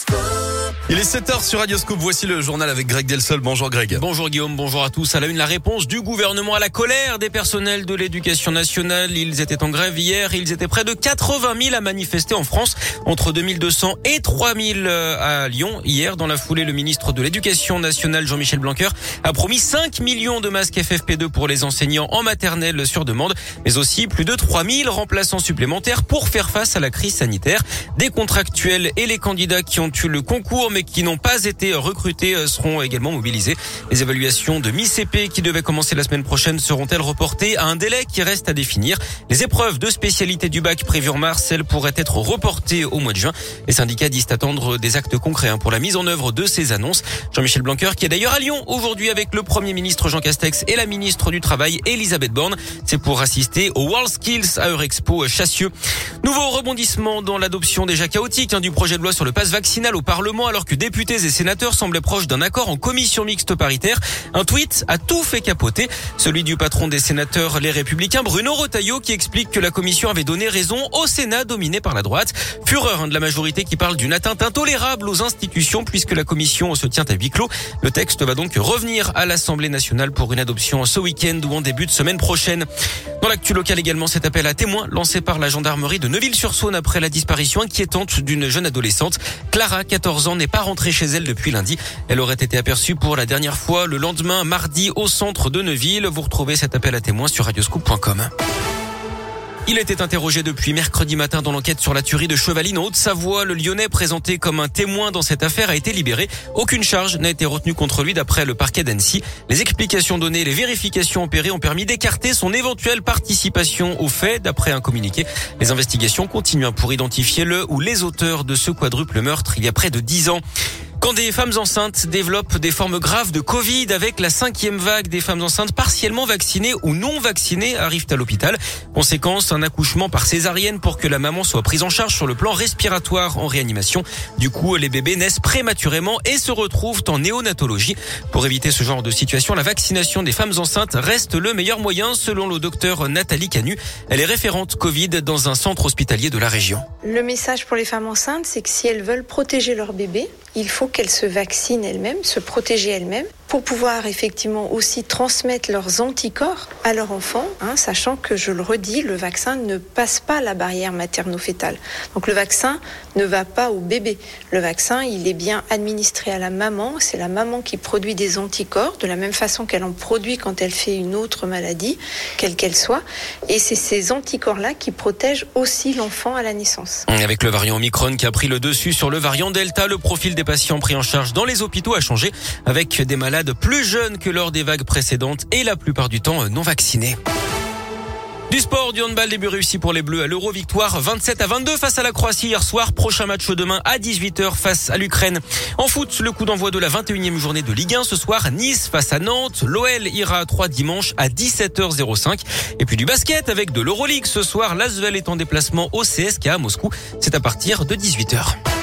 school. Il est 7h sur Radioscope. Voici le journal avec Greg Delsol. Bonjour Greg. Bonjour Guillaume, bonjour à tous. À la une, la réponse du gouvernement à la colère des personnels de l'éducation nationale. Ils étaient en grève hier. Ils étaient près de 80 000 à manifester en France, entre 2200 et 3000 euh, à Lyon. Hier, dans la foulée, le ministre de l'éducation nationale, Jean-Michel Blanquer, a promis 5 millions de masques FFP2 pour les enseignants en maternelle sur demande, mais aussi plus de 3000 remplaçants supplémentaires pour faire face à la crise sanitaire. Des contractuels et les candidats qui ont eu le concours, qui n'ont pas été recrutés euh, seront également mobilisés. Les évaluations de mi-CP qui devaient commencer la semaine prochaine seront-elles reportées à un délai qui reste à définir? Les épreuves de spécialité du bac prévues en mars, elles pourraient être reportées au mois de juin. Les syndicats disent attendre des actes concrets hein, pour la mise en œuvre de ces annonces. Jean-Michel Blanquer qui est d'ailleurs à Lyon aujourd'hui avec le Premier ministre Jean Castex et la ministre du Travail Elisabeth Borne. C'est pour assister au World Skills à Eurexpo Chassieux. Nouveau rebondissement dans l'adoption déjà chaotique hein, du projet de loi sur le passe vaccinal au Parlement alors que que députés et sénateurs semblaient proches d'un accord en commission mixte paritaire. Un tweet a tout fait capoter. Celui du patron des sénateurs Les Républicains, Bruno Rotaillot, qui explique que la commission avait donné raison au Sénat dominé par la droite. Fureur hein, de la majorité qui parle d'une atteinte intolérable aux institutions puisque la commission se tient à huis clos. Le texte va donc revenir à l'Assemblée nationale pour une adoption ce week-end ou en début de semaine prochaine. Dans l'actu local également, cet appel à témoins lancé par la gendarmerie de Neuville-sur-Saône après la disparition inquiétante d'une jeune adolescente. Clara, 14 ans, n'est pas rentrée chez elle depuis lundi. Elle aurait été aperçue pour la dernière fois le lendemain, mardi, au centre de Neuville. Vous retrouvez cet appel à témoins sur radioscoop.com. Il était interrogé depuis mercredi matin dans l'enquête sur la tuerie de Chevaline en Haute-Savoie. Le Lyonnais présenté comme un témoin dans cette affaire a été libéré. Aucune charge n'a été retenue contre lui d'après le parquet d'Annecy. Les explications données, les vérifications opérées ont permis d'écarter son éventuelle participation au fait d'après un communiqué. Les investigations continuent pour identifier le ou les auteurs de ce quadruple meurtre il y a près de dix ans. Quand des femmes enceintes développent des formes graves de Covid avec la cinquième vague des femmes enceintes partiellement vaccinées ou non vaccinées arrivent à l'hôpital. Conséquence, un accouchement par césarienne pour que la maman soit prise en charge sur le plan respiratoire en réanimation. Du coup, les bébés naissent prématurément et se retrouvent en néonatologie. Pour éviter ce genre de situation, la vaccination des femmes enceintes reste le meilleur moyen selon le docteur Nathalie Canu. Elle est référente Covid dans un centre hospitalier de la région. Le message pour les femmes enceintes, c'est que si elles veulent protéger leur bébé, il faut qu'elles se vaccinent elles-mêmes, se protéger elles-mêmes pour pouvoir effectivement aussi transmettre leurs anticorps à leur enfant, hein, sachant que, je le redis, le vaccin ne passe pas la barrière materno-fétale. Donc le vaccin ne va pas au bébé. Le vaccin, il est bien administré à la maman. C'est la maman qui produit des anticorps, de la même façon qu'elle en produit quand elle fait une autre maladie, quelle qu'elle soit. Et c'est ces anticorps-là qui protègent aussi l'enfant à la naissance. Avec le variant Omicron qui a pris le dessus sur le variant Delta, le profil des patients pris en charge dans les hôpitaux a changé, avec des malades plus jeunes que lors des vagues précédentes et la plupart du temps non vaccinés. Du sport, du handball, début réussi pour les Bleus à l'Euro victoire 27 à 22 face à la Croatie hier soir. Prochain match demain à 18h face à l'Ukraine. En foot, le coup d'envoi de la 21e journée de Ligue 1 ce soir. Nice face à Nantes. L'OL ira à 3 dimanche à 17h05. Et puis du basket avec de l'Euroleague ce soir. L'Asvel est en déplacement au CSK à Moscou. C'est à partir de 18h.